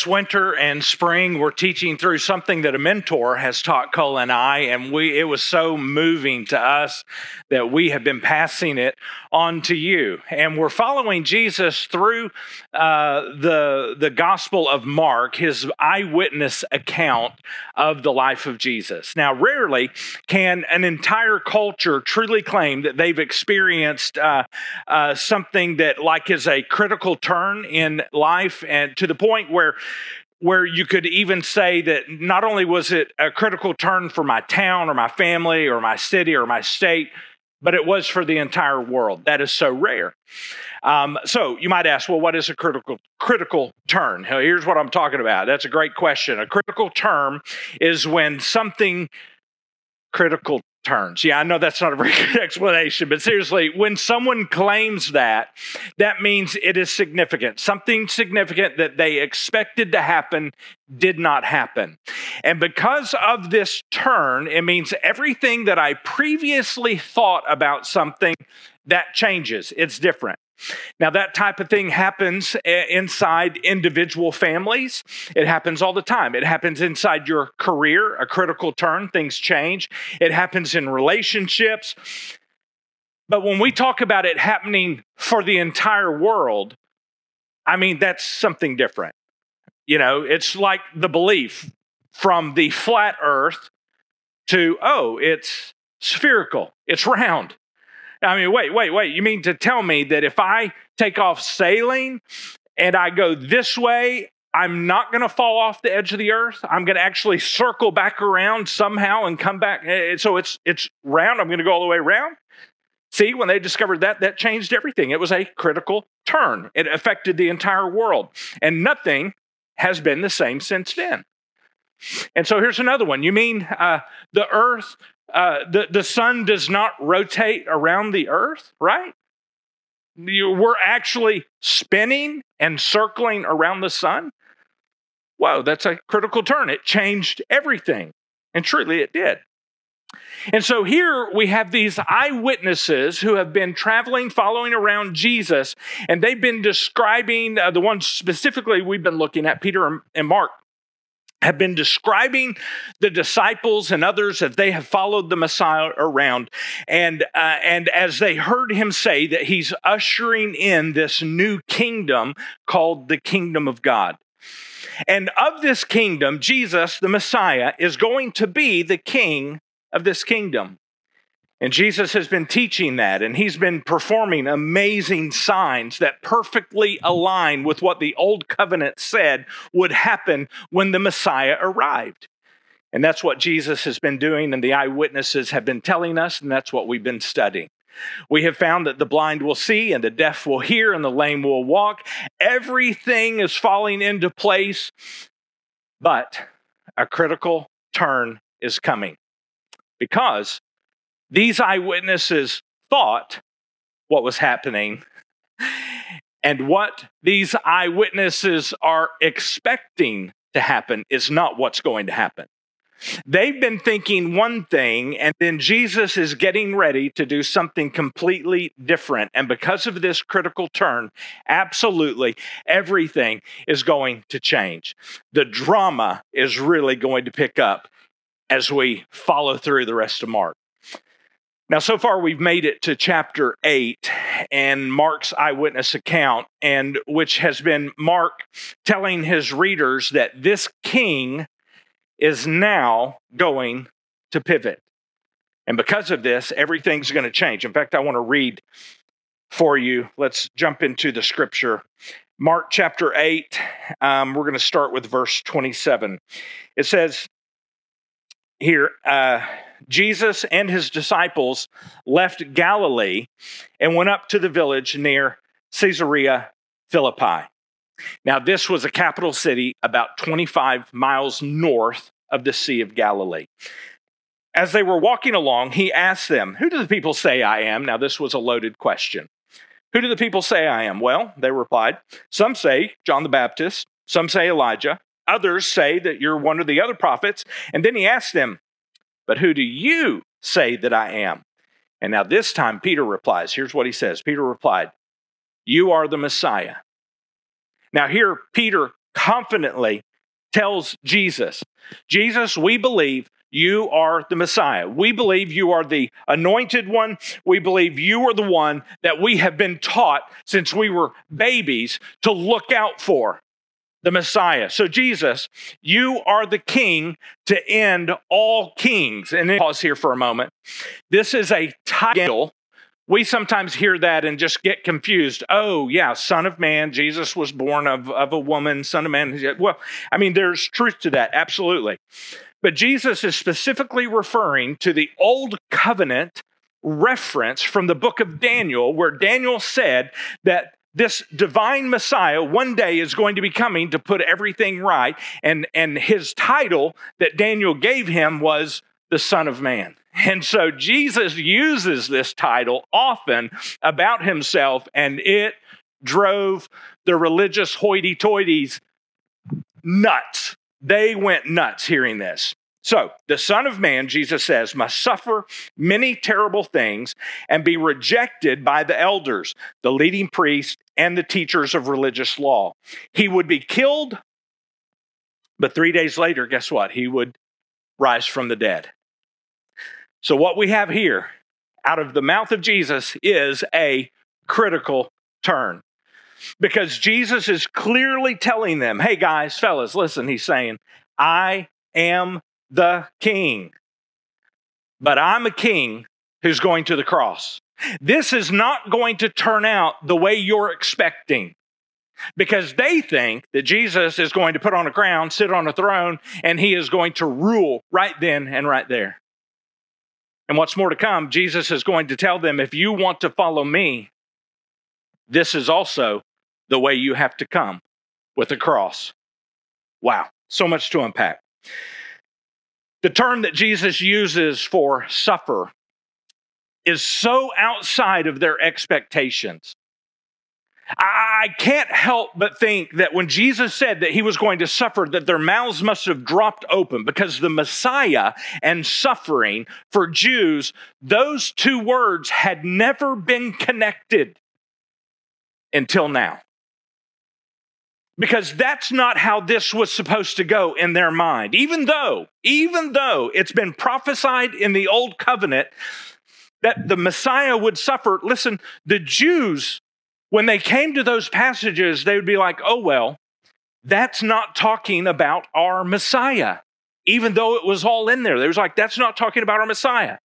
this winter and spring we're teaching through something that a mentor has taught Cole and I and we it was so moving to us that we have been passing it on to you. And we're following Jesus through uh, the the Gospel of Mark his eyewitness account of the life of Jesus. Now rarely can an entire culture truly claim that they've experienced uh, uh, something that like is a critical turn in life and to the point where where you could even say that not only was it a critical turn for my town or my family or my city or my state, but it was for the entire world. That is so rare. Um, so you might ask, well, what is a critical critical turn? Here's what I'm talking about. That's a great question. A critical term is when something critical turns. Yeah, I know that's not a very good explanation, but seriously, when someone claims that, that means it is significant. Something significant that they expected to happen did not happen. And because of this turn, it means everything that I previously thought about something that changes. It's different. Now, that type of thing happens eh, inside individual families. It happens all the time. It happens inside your career, a critical turn, things change. It happens in relationships. But when we talk about it happening for the entire world, I mean, that's something different. You know, it's like the belief from the flat earth to, oh, it's spherical, it's round. I mean, wait, wait, wait. You mean to tell me that if I take off sailing and I go this way, I'm not going to fall off the edge of the earth. I'm going to actually circle back around somehow and come back. Eh, eh, so it's it's round. I'm going to go all the way around. See, when they discovered that, that changed everything. It was a critical turn. It affected the entire world, and nothing has been the same since then. And so here's another one. You mean uh, the earth uh, the, the sun does not rotate around the earth, right? You, we're actually spinning and circling around the sun. Whoa, that's a critical turn. It changed everything. And truly, it did. And so here we have these eyewitnesses who have been traveling, following around Jesus, and they've been describing uh, the ones specifically we've been looking at, Peter and Mark have been describing the disciples and others as they have followed the Messiah around. And, uh, and as they heard him say that he's ushering in this new kingdom called the kingdom of God. And of this kingdom, Jesus, the Messiah, is going to be the king of this kingdom. And Jesus has been teaching that, and he's been performing amazing signs that perfectly align with what the old covenant said would happen when the Messiah arrived. And that's what Jesus has been doing, and the eyewitnesses have been telling us, and that's what we've been studying. We have found that the blind will see, and the deaf will hear, and the lame will walk. Everything is falling into place, but a critical turn is coming because these eyewitnesses thought what was happening, and what these eyewitnesses are expecting to happen is not what's going to happen. They've been thinking one thing, and then Jesus is getting ready to do something completely different. And because of this critical turn, absolutely everything is going to change. The drama is really going to pick up as we follow through the rest of Mark. Now, so far, we've made it to chapter 8 and Mark's eyewitness account, and which has been Mark telling his readers that this king is now going to pivot. And because of this, everything's going to change. In fact, I want to read for you. Let's jump into the scripture. Mark chapter 8, um, we're going to start with verse 27. It says here, uh, Jesus and his disciples left Galilee and went up to the village near Caesarea Philippi. Now, this was a capital city about 25 miles north of the Sea of Galilee. As they were walking along, he asked them, Who do the people say I am? Now, this was a loaded question. Who do the people say I am? Well, they replied, Some say John the Baptist, some say Elijah, others say that you're one of the other prophets. And then he asked them, but who do you say that I am? And now this time Peter replies. Here's what he says Peter replied, You are the Messiah. Now, here Peter confidently tells Jesus, Jesus, we believe you are the Messiah. We believe you are the anointed one. We believe you are the one that we have been taught since we were babies to look out for the Messiah. So, Jesus, you are the king to end all kings. And then pause here for a moment. This is a title we sometimes hear that and just get confused. Oh, yeah, Son of Man, Jesus was born of, of a woman, Son of Man. Well, I mean, there's truth to that, absolutely. But Jesus is specifically referring to the Old Covenant reference from the book of Daniel, where Daniel said that this divine Messiah one day is going to be coming to put everything right. And, and his title that Daniel gave him was the Son of Man. And so Jesus uses this title often about himself, and it drove the religious hoity toities nuts. They went nuts hearing this. So, the Son of Man, Jesus says, must suffer many terrible things and be rejected by the elders, the leading priests, and the teachers of religious law. He would be killed, but three days later, guess what? He would rise from the dead. So, what we have here out of the mouth of Jesus is a critical turn. Because Jesus is clearly telling them, hey guys, fellas, listen, he's saying, I am the king. But I'm a king who's going to the cross. This is not going to turn out the way you're expecting because they think that Jesus is going to put on a crown, sit on a throne, and he is going to rule right then and right there. And what's more to come, Jesus is going to tell them if you want to follow me, this is also the way you have to come with a cross. Wow, so much to unpack. The term that Jesus uses for suffer is so outside of their expectations I can't help but think that when Jesus said that he was going to suffer, that their mouths must have dropped open because the Messiah and suffering for Jews, those two words had never been connected until now. Because that's not how this was supposed to go in their mind. Even though, even though it's been prophesied in the old covenant that the Messiah would suffer, listen, the Jews when they came to those passages, they would be like, oh, well, that's not talking about our Messiah, even though it was all in there. They was like, that's not talking about our Messiah.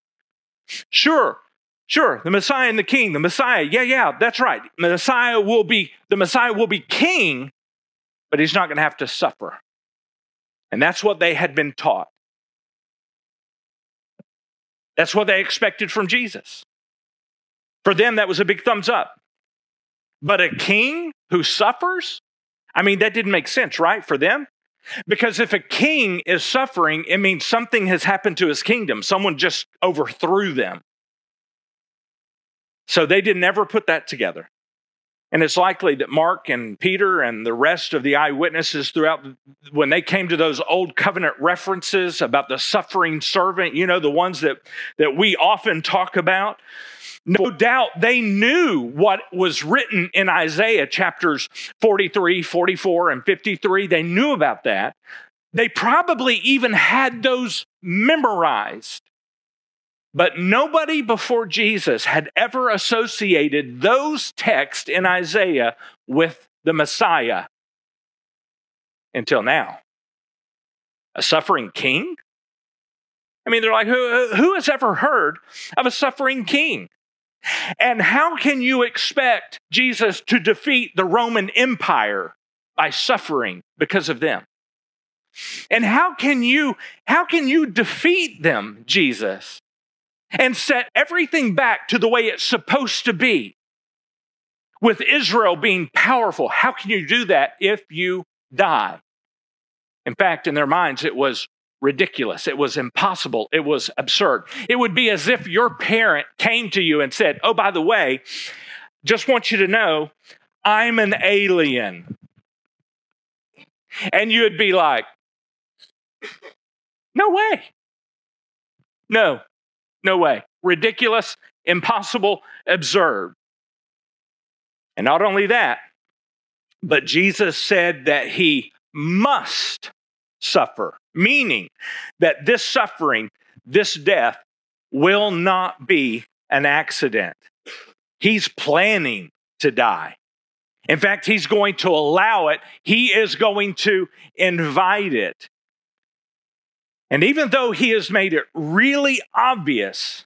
Sure, sure, the Messiah and the King, the Messiah, yeah, yeah, that's right. The Messiah will be, the Messiah will be king, but he's not going to have to suffer. And that's what they had been taught. That's what they expected from Jesus. For them, that was a big thumbs up. But a king who suffers? I mean, that didn't make sense, right, for them? Because if a king is suffering, it means something has happened to his kingdom. Someone just overthrew them. So they didn't ever put that together. And it's likely that Mark and Peter and the rest of the eyewitnesses throughout, when they came to those old covenant references about the suffering servant, you know, the ones that, that we often talk about, no doubt they knew what was written in Isaiah chapters 43, 44, and 53. They knew about that. They probably even had those memorized. But nobody before Jesus had ever associated those texts in Isaiah with the Messiah until now. A suffering king? I mean, they're like, who, who has ever heard of a suffering king? And how can you expect Jesus to defeat the Roman Empire by suffering because of them? And how can you how can you defeat them, Jesus, and set everything back to the way it's supposed to be? With Israel being powerful, how can you do that if you die? In fact, in their minds, it was ridiculous. It was impossible. It was absurd. It would be as if your parent came to you and said, Oh, by the way, just want you to know, I'm an alien. And you'd be like, No way. No, no way. Ridiculous, impossible, absurd. And not only that, but Jesus said that he must suffer, meaning that this suffering, this death, will not be an accident. He's planning to die. In fact, he's going to allow it, he is going to invite it. And even though he has made it really obvious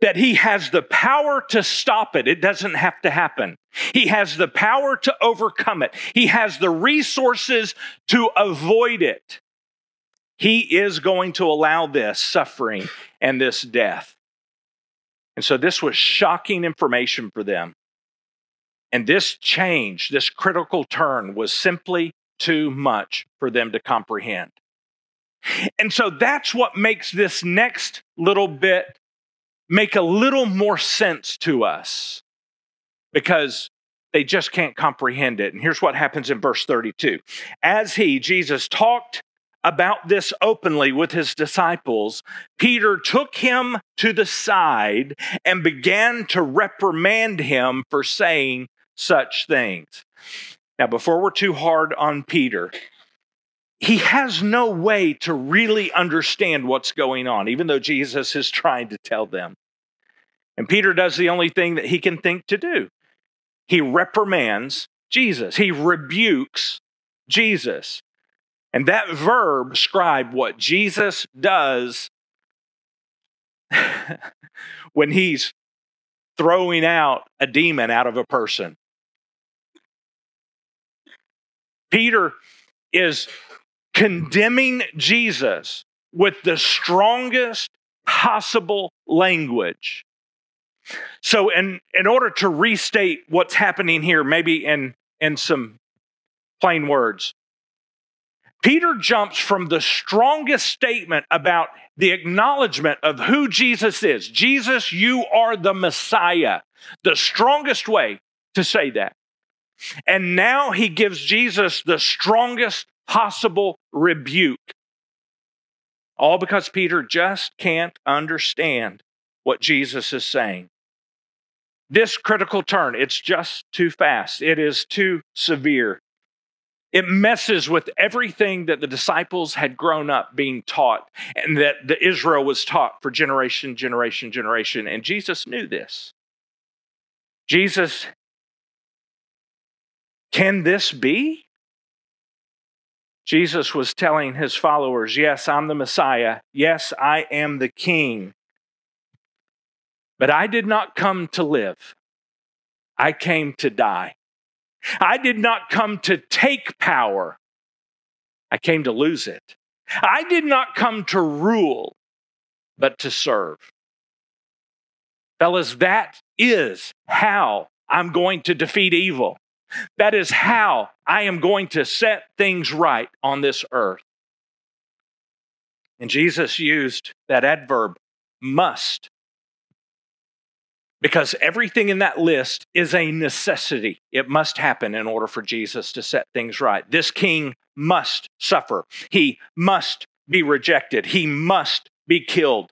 that he has the power to stop it, it doesn't have to happen. He has the power to overcome it, he has the resources to avoid it. He is going to allow this suffering and this death. And so this was shocking information for them. And this change, this critical turn, was simply too much for them to comprehend. And so that's what makes this next little bit make a little more sense to us because they just can't comprehend it. And here's what happens in verse 32. As he, Jesus, talked about this openly with his disciples, Peter took him to the side and began to reprimand him for saying such things. Now, before we're too hard on Peter, he has no way to really understand what's going on, even though Jesus is trying to tell them. And Peter does the only thing that he can think to do he reprimands Jesus, he rebukes Jesus. And that verb describes what Jesus does when he's throwing out a demon out of a person. Peter is condemning Jesus with the strongest possible language. So, in, in order to restate what's happening here, maybe in, in some plain words, Peter jumps from the strongest statement about the acknowledgement of who Jesus is. Jesus, you are the Messiah. The strongest way to say that. And now he gives Jesus the strongest possible rebuke. All because Peter just can't understand what Jesus is saying. This critical turn, it's just too fast. It is too severe. It messes with everything that the disciples had grown up being taught and that the Israel was taught for generation, generation, generation. And Jesus knew this. Jesus, can this be? Jesus was telling his followers, Yes, I'm the Messiah. Yes, I am the King. But I did not come to live, I came to die. I did not come to take power, I came to lose it. I did not come to rule, but to serve. Fellas, that is how I'm going to defeat evil. That is how I am going to set things right on this earth. And Jesus used that adverb, must, because everything in that list is a necessity. It must happen in order for Jesus to set things right. This king must suffer, he must be rejected, he must be killed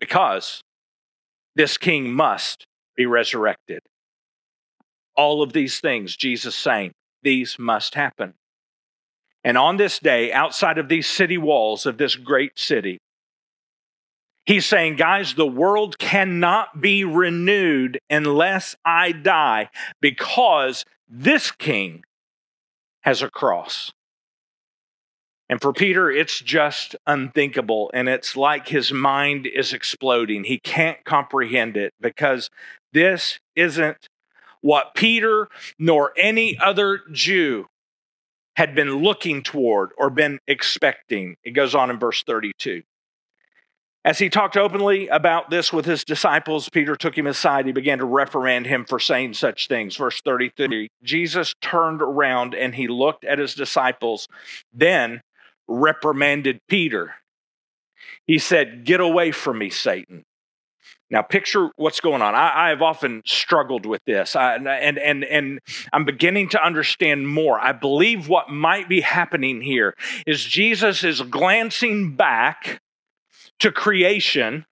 because this king must be resurrected. All of these things, Jesus saying, these must happen. And on this day, outside of these city walls of this great city, He's saying, guys, the world cannot be renewed unless I die because this king has a cross. And for Peter, it's just unthinkable. And it's like his mind is exploding. He can't comprehend it because this isn't what Peter nor any other Jew had been looking toward or been expecting. It goes on in verse 32. As he talked openly about this with his disciples, Peter took him aside. He began to reprimand him for saying such things. Verse 33 Jesus turned around and he looked at his disciples, then reprimanded Peter. He said, Get away from me, Satan. Now, picture what's going on. I, I have often struggled with this, I, and, and, and I'm beginning to understand more. I believe what might be happening here is Jesus is glancing back to creation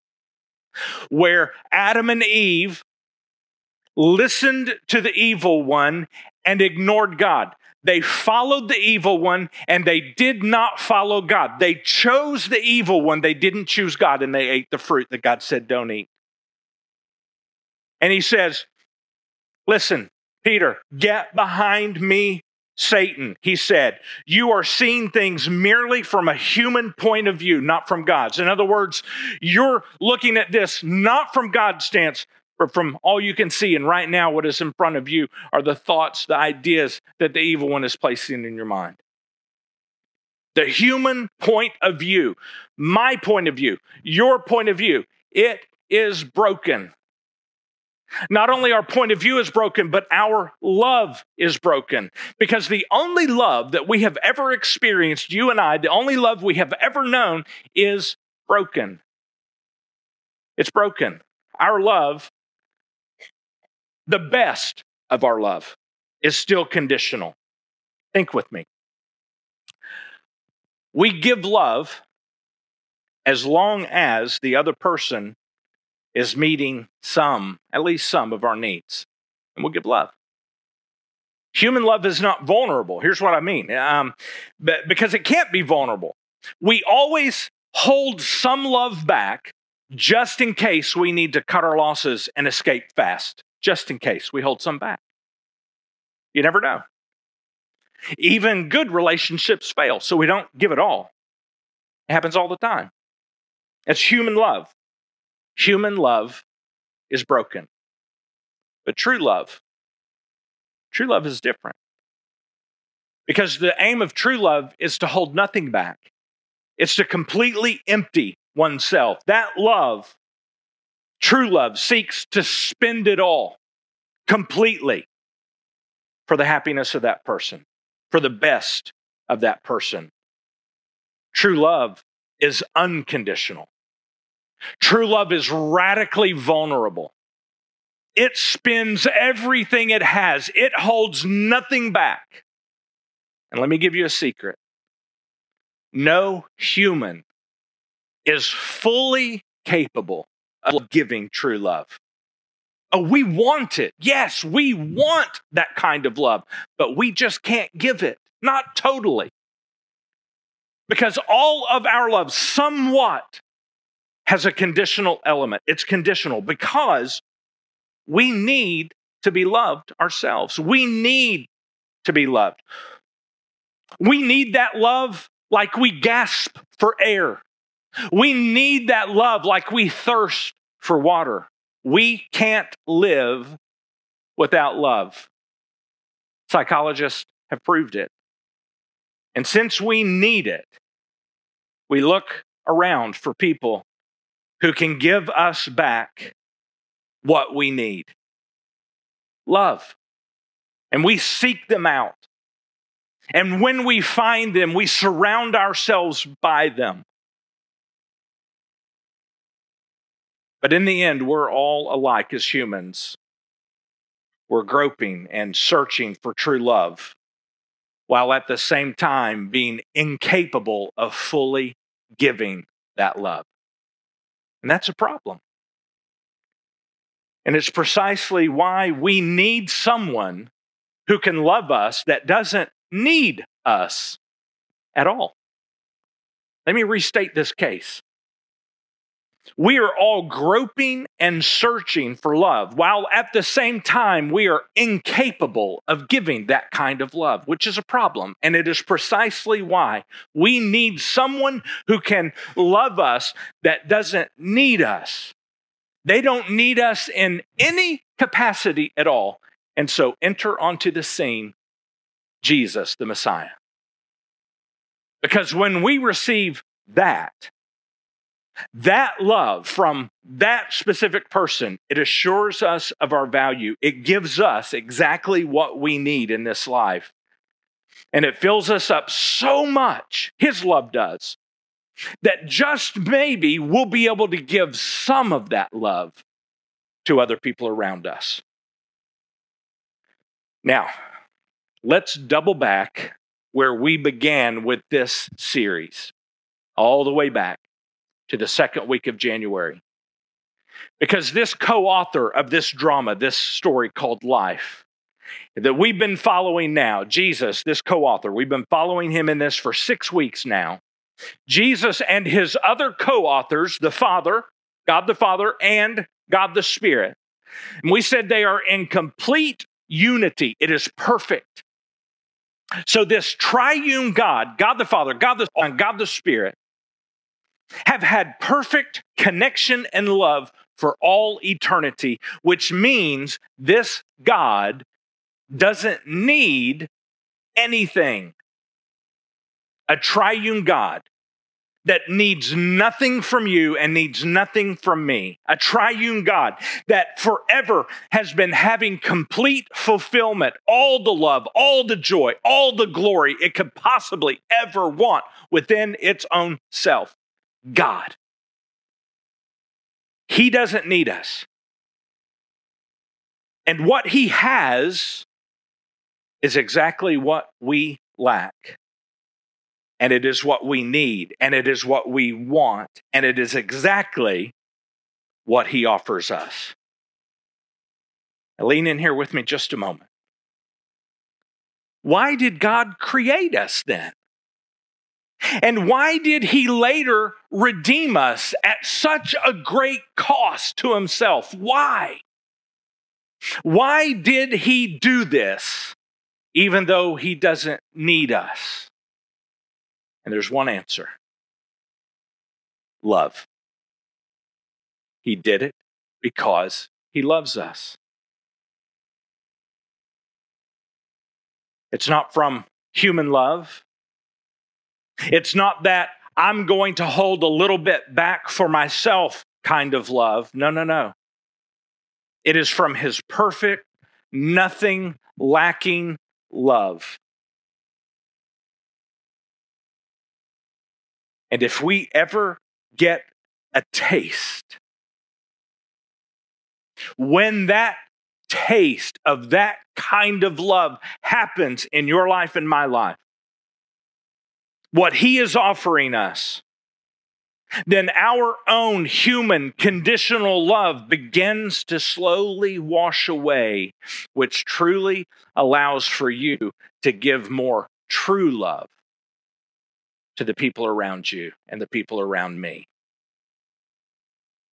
where Adam and Eve listened to the evil one and ignored God. they followed the evil one and they did not follow God. They chose the evil one, they didn't choose God, and they ate the fruit that God said don't eat. And he says, Listen, Peter, get behind me, Satan. He said, You are seeing things merely from a human point of view, not from God's. In other words, you're looking at this not from God's stance, but from all you can see. And right now, what is in front of you are the thoughts, the ideas that the evil one is placing in your mind. The human point of view, my point of view, your point of view, it is broken. Not only our point of view is broken, but our love is broken. Because the only love that we have ever experienced, you and I, the only love we have ever known is broken. It's broken. Our love, the best of our love, is still conditional. Think with me. We give love as long as the other person is meeting some, at least some of our needs. And we'll give love. Human love is not vulnerable. Here's what I mean um, because it can't be vulnerable. We always hold some love back just in case we need to cut our losses and escape fast. Just in case we hold some back. You never know. Even good relationships fail, so we don't give it all. It happens all the time. It's human love. Human love is broken. But true love, true love is different. Because the aim of true love is to hold nothing back, it's to completely empty oneself. That love, true love, seeks to spend it all completely for the happiness of that person, for the best of that person. True love is unconditional. True love is radically vulnerable. It spends everything it has, it holds nothing back. And let me give you a secret no human is fully capable of giving true love. Oh, we want it. Yes, we want that kind of love, but we just can't give it. Not totally. Because all of our love, somewhat, has a conditional element. It's conditional because we need to be loved ourselves. We need to be loved. We need that love like we gasp for air. We need that love like we thirst for water. We can't live without love. Psychologists have proved it. And since we need it, we look around for people who can give us back what we need love. And we seek them out. And when we find them, we surround ourselves by them. But in the end, we're all alike as humans. We're groping and searching for true love, while at the same time being incapable of fully giving that love. And that's a problem. And it's precisely why we need someone who can love us that doesn't need us at all. Let me restate this case. We are all groping and searching for love, while at the same time, we are incapable of giving that kind of love, which is a problem. And it is precisely why we need someone who can love us that doesn't need us. They don't need us in any capacity at all. And so enter onto the scene Jesus, the Messiah. Because when we receive that, that love from that specific person, it assures us of our value. It gives us exactly what we need in this life. And it fills us up so much, His love does, that just maybe we'll be able to give some of that love to other people around us. Now, let's double back where we began with this series, all the way back to the second week of January. Because this co author of this drama, this story called Life, that we've been following now, Jesus, this co author, we've been following him in this for six weeks now. Jesus and his other co authors, the Father, God the Father, and God the Spirit. And we said they are in complete unity, it is perfect. So, this triune God, God the Father, God the Son, God the Spirit, have had perfect connection and love for all eternity, which means this God doesn't need anything. A triune God that needs nothing from you and needs nothing from me. A triune God that forever has been having complete fulfillment, all the love, all the joy, all the glory it could possibly ever want within its own self. God. He doesn't need us. And what He has is exactly what we lack. And it is what we need, and it is what we want, and it is exactly what He offers us. Now, lean in here with me just a moment. Why did God create us then? And why did he later redeem us at such a great cost to himself? Why? Why did he do this even though he doesn't need us? And there's one answer love. He did it because he loves us. It's not from human love. It's not that I'm going to hold a little bit back for myself kind of love. No, no, no. It is from his perfect, nothing lacking love. And if we ever get a taste, when that taste of that kind of love happens in your life and my life, what He is offering us, then our own human conditional love begins to slowly wash away, which truly allows for you to give more true love to the people around you and the people around me.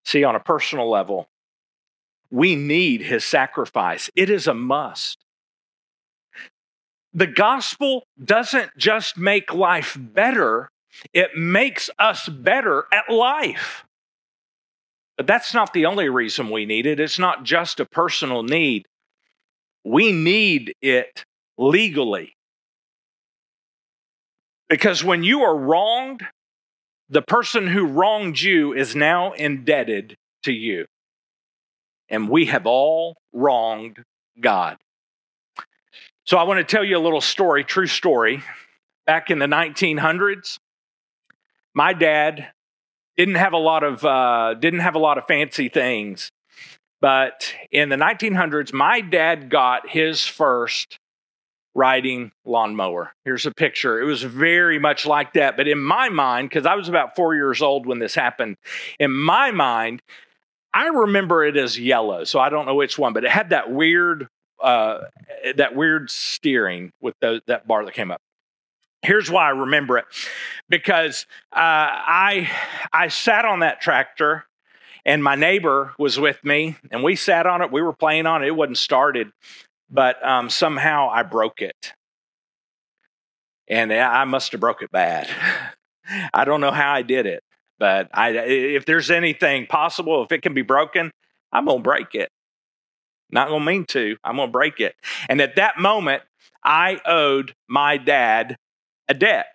See, on a personal level, we need his sacrifice. It is a must. The gospel doesn't just make life better, it makes us better at life. But that's not the only reason we need it. It's not just a personal need. We need it legally. Because when you are wronged, the person who wronged you is now indebted to you. And we have all wronged God. So I want to tell you a little story, true story. Back in the 1900s, my dad didn't have a lot of uh, didn't have a lot of fancy things, but in the 1900s, my dad got his first riding lawnmower. Here's a picture. It was very much like that, but in my mind, because I was about four years old when this happened, in my mind, I remember it as yellow, so I don't know which one, but it had that weird uh, that weird steering with the, that bar that came up. Here's why I remember it, because uh, I I sat on that tractor, and my neighbor was with me, and we sat on it. We were playing on it. It wasn't started, but um, somehow I broke it, and I must have broke it bad. I don't know how I did it, but I if there's anything possible, if it can be broken, I'm gonna break it. Not gonna mean to. I'm gonna break it. And at that moment, I owed my dad a debt.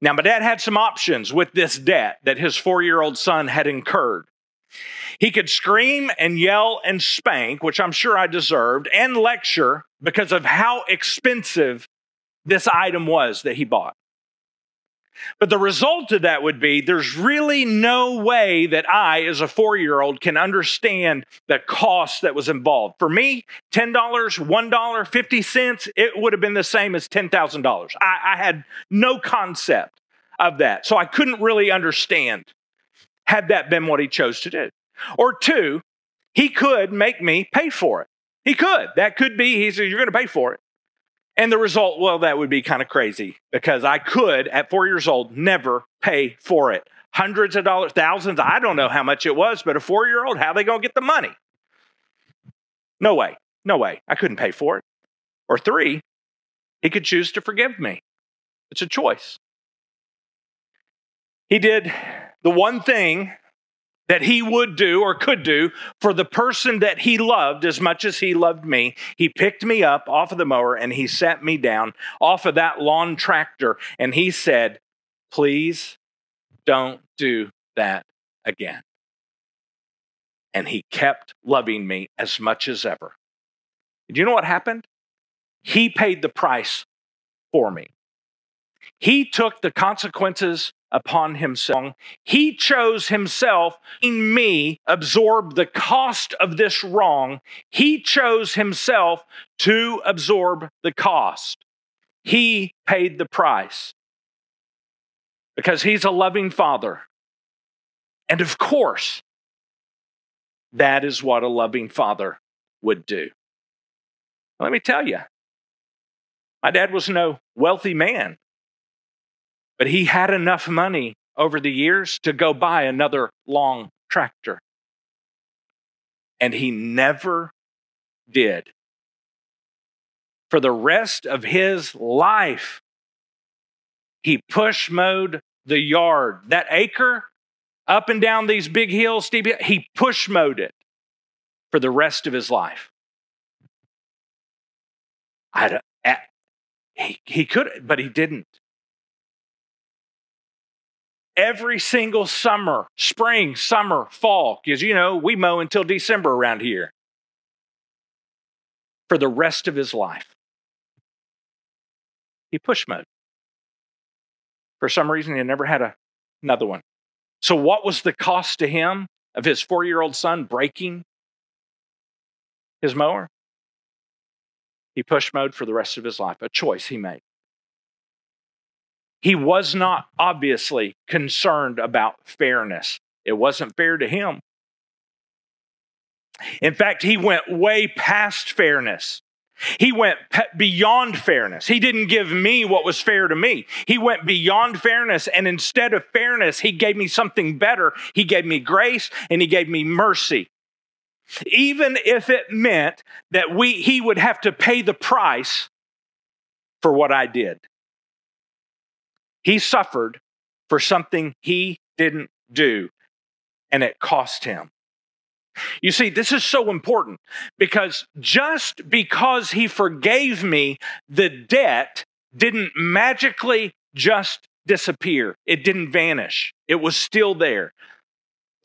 Now, my dad had some options with this debt that his four year old son had incurred. He could scream and yell and spank, which I'm sure I deserved, and lecture because of how expensive this item was that he bought. But the result of that would be there's really no way that I, as a four year old, can understand the cost that was involved. For me, $10, $1, 50 cents, it would have been the same as $10,000. I, I had no concept of that. So I couldn't really understand had that been what he chose to do. Or two, he could make me pay for it. He could. That could be. He said, You're going to pay for it. And the result, well, that would be kind of crazy because I could, at four years old, never pay for it. Hundreds of dollars, thousands, I don't know how much it was, but a four year old, how they going to get the money? No way. No way. I couldn't pay for it. Or three, he could choose to forgive me. It's a choice. He did the one thing that he would do or could do for the person that he loved as much as he loved me. He picked me up off of the mower and he sat me down off of that lawn tractor and he said, Please don't do that again. And he kept loving me as much as ever. Do you know what happened? He paid the price for me. He took the consequences upon himself. He chose himself in me absorb the cost of this wrong. He chose himself to absorb the cost. He paid the price because he's a loving father. And of course, that is what a loving father would do. Let me tell you, my dad was no wealthy man. But he had enough money over the years to go buy another long tractor. And he never did. For the rest of his life, he push mowed the yard. That acre up and down these big hills, steep, he push mowed it for the rest of his life. I, he, he could, but he didn't every single summer, spring, summer, fall, because you know, we mow until December around here for the rest of his life. He push mowed. For some reason, he never had a, another one. So, what was the cost to him of his four year old son breaking his mower? He push mowed for the rest of his life, a choice he made. He was not obviously concerned about fairness. It wasn't fair to him. In fact, he went way past fairness. He went beyond fairness. He didn't give me what was fair to me. He went beyond fairness, and instead of fairness, he gave me something better. He gave me grace and he gave me mercy. Even if it meant that we, he would have to pay the price for what I did. He suffered for something he didn't do, and it cost him. You see, this is so important because just because he forgave me, the debt didn't magically just disappear. It didn't vanish. It was still there.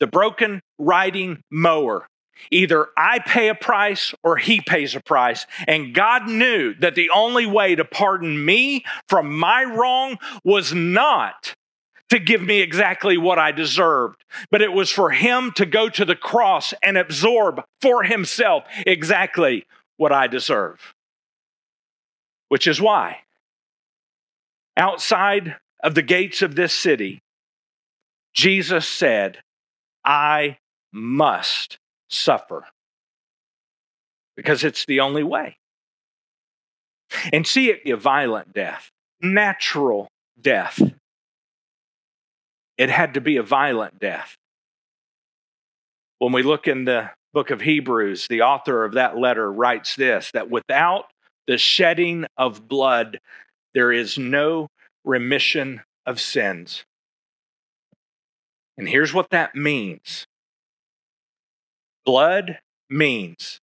The broken riding mower Either I pay a price or he pays a price. And God knew that the only way to pardon me from my wrong was not to give me exactly what I deserved, but it was for him to go to the cross and absorb for himself exactly what I deserve. Which is why, outside of the gates of this city, Jesus said, I must suffer because it's the only way. And see it be a violent death, natural death. It had to be a violent death. When we look in the book of Hebrews, the author of that letter writes this that without the shedding of blood, there is no remission of sins. And here's what that means Blood means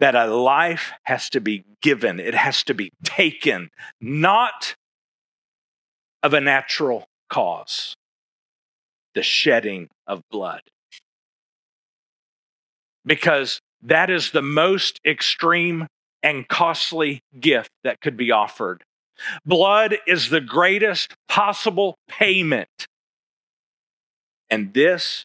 that a life has to be given, it has to be taken, not of a natural cause, the shedding of blood. Because that is the most extreme and costly gift that could be offered. Blood is the greatest possible payment. And this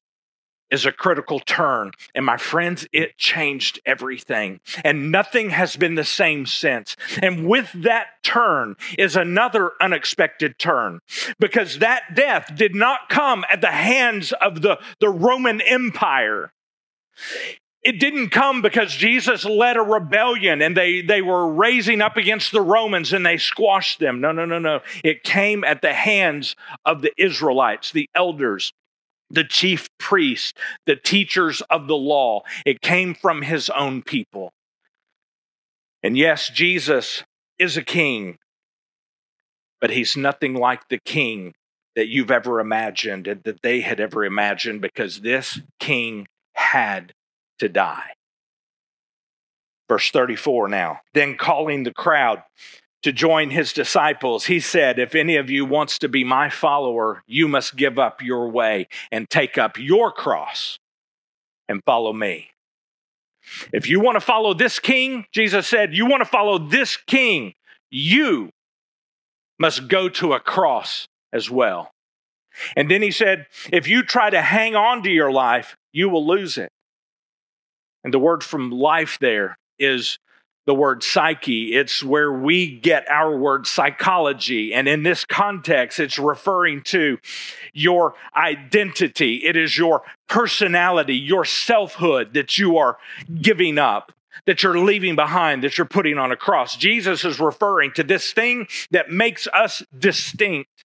is a critical turn. And my friends, it changed everything. And nothing has been the same since. And with that turn is another unexpected turn because that death did not come at the hands of the, the Roman Empire. it didn't come because Jesus led a rebellion and they, they were raising up against the Romans and they squashed them. No, no, no, no. It came at the hands of the Israelites, the elders, the chief priests, the teachers of the law. It came from his own people. And yes, Jesus is a king, but he's nothing like the king that you've ever imagined and that they had ever imagined because this king had to die. Verse 34 now. Then calling the crowd to join his disciples, he said, If any of you wants to be my follower, you must give up your way and take up your cross and follow me. If you want to follow this king, Jesus said, you want to follow this king, you must go to a cross as well. And then he said, if you try to hang on to your life, you will lose it. And the word from life there is the word psyche. It's where we get our word psychology. And in this context, it's referring to your identity. It is your personality, your selfhood that you are giving up. That you're leaving behind, that you're putting on a cross. Jesus is referring to this thing that makes us distinct.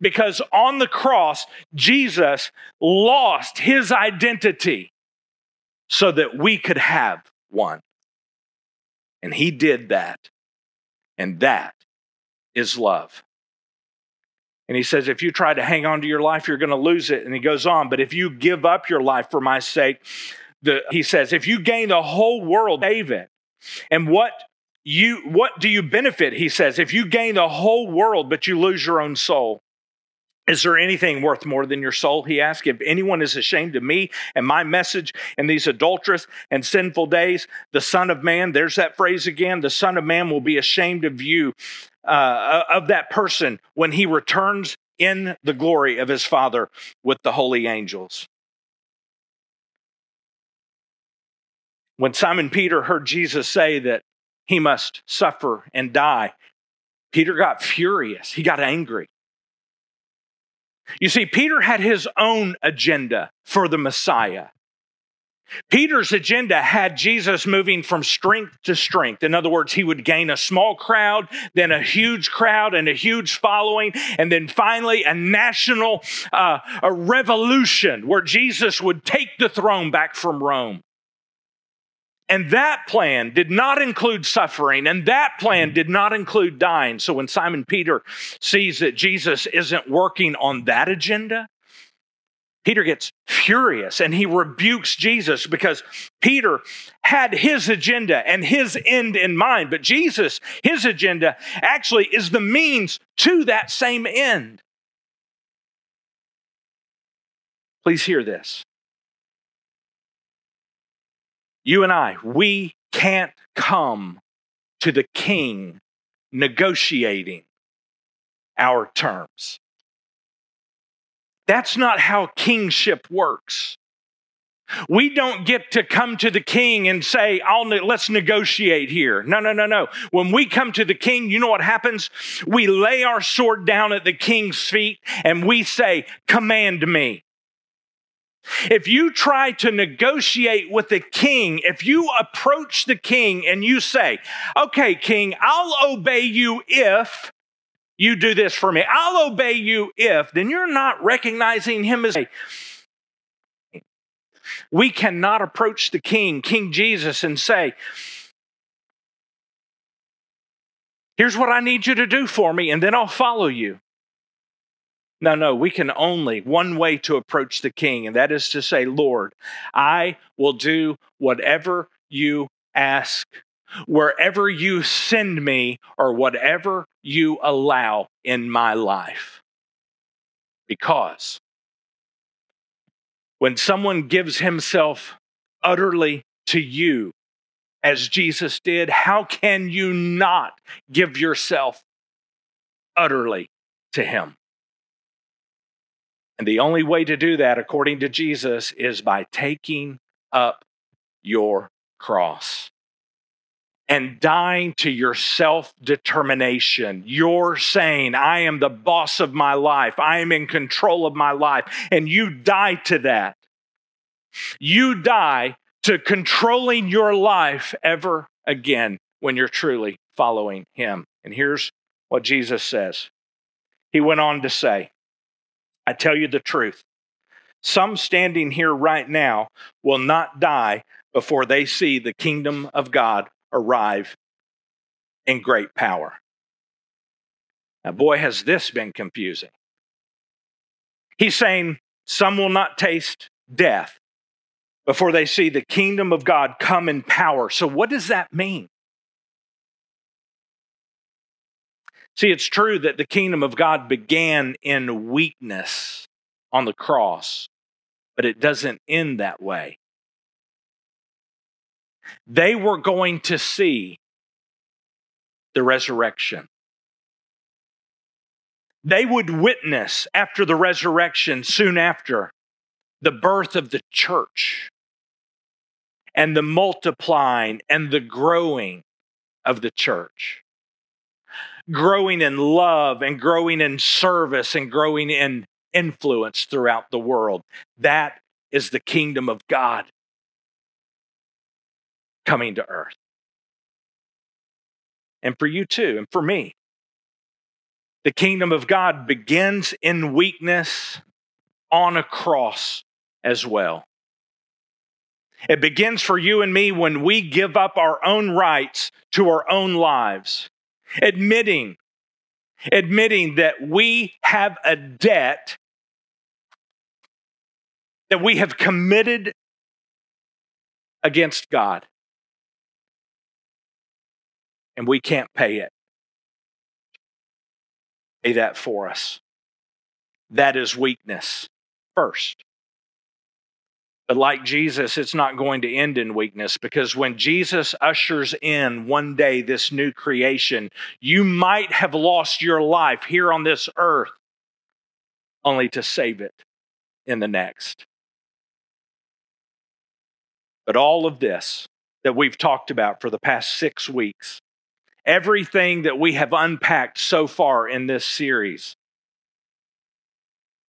Because on the cross, Jesus lost his identity so that we could have one. And he did that. And that is love. And he says, if you try to hang on to your life, you're going to lose it. And he goes on, but if you give up your life for my sake, the, he says, if you gain the whole world, David, and what you what do you benefit? He says, if you gain the whole world, but you lose your own soul. Is there anything worth more than your soul? He asked. If anyone is ashamed of me and my message in these adulterous and sinful days, the Son of Man, there's that phrase again, the Son of Man will be ashamed of you, uh, of that person when he returns in the glory of his Father with the holy angels. When Simon Peter heard Jesus say that he must suffer and die, Peter got furious. He got angry. You see, Peter had his own agenda for the Messiah. Peter's agenda had Jesus moving from strength to strength. In other words, he would gain a small crowd, then a huge crowd and a huge following, and then finally a national uh, a revolution where Jesus would take the throne back from Rome. And that plan did not include suffering, and that plan did not include dying. So when Simon Peter sees that Jesus isn't working on that agenda, Peter gets furious and he rebukes Jesus because Peter had his agenda and his end in mind. But Jesus, his agenda actually is the means to that same end. Please hear this. You and I, we can't come to the king negotiating our terms. That's not how kingship works. We don't get to come to the king and say, ne- let's negotiate here. No, no, no, no. When we come to the king, you know what happens? We lay our sword down at the king's feet and we say, command me. If you try to negotiate with the king, if you approach the king and you say, okay, king, I'll obey you if you do this for me, I'll obey you if, then you're not recognizing him as a. We cannot approach the king, King Jesus, and say, Here's what I need you to do for me, and then I'll follow you. No, no, we can only one way to approach the king, and that is to say, Lord, I will do whatever you ask, wherever you send me, or whatever you allow in my life. Because when someone gives himself utterly to you, as Jesus did, how can you not give yourself utterly to him? And the only way to do that, according to Jesus, is by taking up your cross and dying to your self determination. You're saying, I am the boss of my life, I am in control of my life, and you die to that. You die to controlling your life ever again when you're truly following Him. And here's what Jesus says He went on to say, I tell you the truth. Some standing here right now will not die before they see the kingdom of God arrive in great power. Now, boy, has this been confusing. He's saying some will not taste death before they see the kingdom of God come in power. So, what does that mean? See, it's true that the kingdom of God began in weakness on the cross, but it doesn't end that way. They were going to see the resurrection. They would witness after the resurrection, soon after, the birth of the church and the multiplying and the growing of the church. Growing in love and growing in service and growing in influence throughout the world. That is the kingdom of God coming to earth. And for you too, and for me. The kingdom of God begins in weakness on a cross as well. It begins for you and me when we give up our own rights to our own lives, admitting, admitting that we have a debt that we have committed against God. And we can't pay it. Pay that for us. That is weakness first. But like Jesus, it's not going to end in weakness because when Jesus ushers in one day this new creation, you might have lost your life here on this earth only to save it in the next. But all of this that we've talked about for the past six weeks, everything that we have unpacked so far in this series,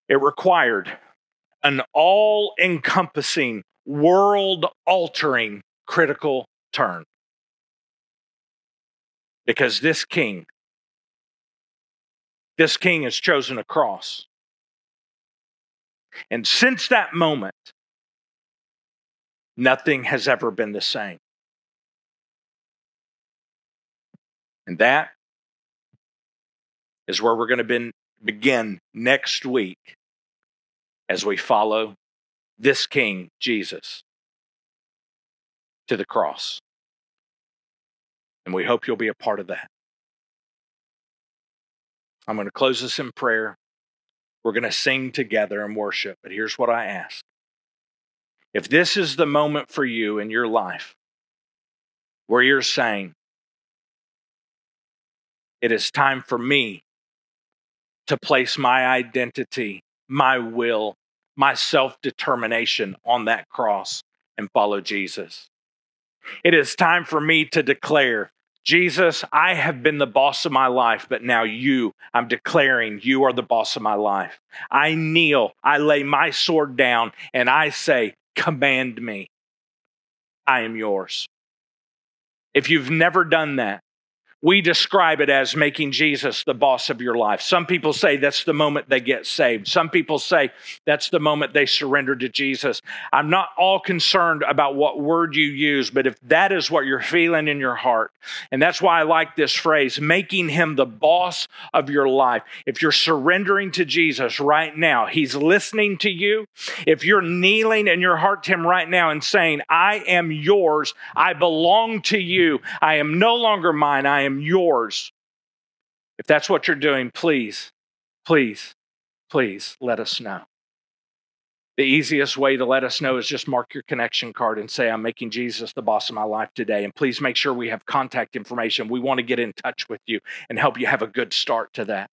it required an all encompassing, world altering critical turn. Because this king, this king has chosen a cross. And since that moment, nothing has ever been the same. And that is where we're going to begin next week as we follow this King, Jesus, to the cross. And we hope you'll be a part of that. I'm going to close this in prayer. We're going to sing together and worship. But here's what I ask if this is the moment for you in your life where you're saying, it is time for me to place my identity my will, my self determination on that cross and follow Jesus. It is time for me to declare, Jesus, I have been the boss of my life, but now you, I'm declaring you are the boss of my life. I kneel, I lay my sword down, and I say, Command me. I am yours. If you've never done that, we describe it as making Jesus the boss of your life. Some people say that's the moment they get saved. Some people say that's the moment they surrender to Jesus. I'm not all concerned about what word you use, but if that is what you're feeling in your heart, and that's why I like this phrase, making him the boss of your life. If you're surrendering to Jesus right now, he's listening to you. If you're kneeling in your heart to him right now and saying, I am yours, I belong to you, I am no longer mine, I am yours. If that's what you're doing, please, please, please let us know. The easiest way to let us know is just mark your connection card and say, I'm making Jesus the boss of my life today. And please make sure we have contact information. We want to get in touch with you and help you have a good start to that.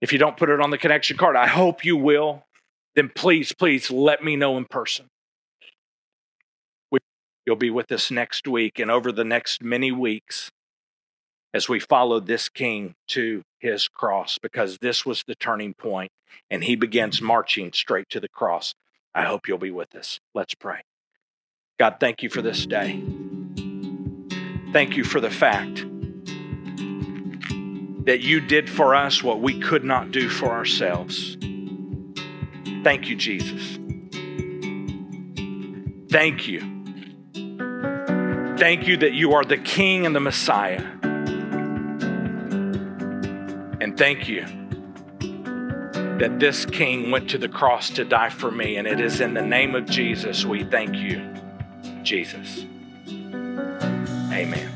If you don't put it on the connection card, I hope you will. Then please, please let me know in person. You'll be with us next week and over the next many weeks as we follow this king to his cross because this was the turning point and he begins marching straight to the cross. I hope you'll be with us. Let's pray. God, thank you for this day. Thank you for the fact that you did for us what we could not do for ourselves. Thank you, Jesus. Thank you. Thank you that you are the King and the Messiah. And thank you that this King went to the cross to die for me. And it is in the name of Jesus we thank you, Jesus. Amen.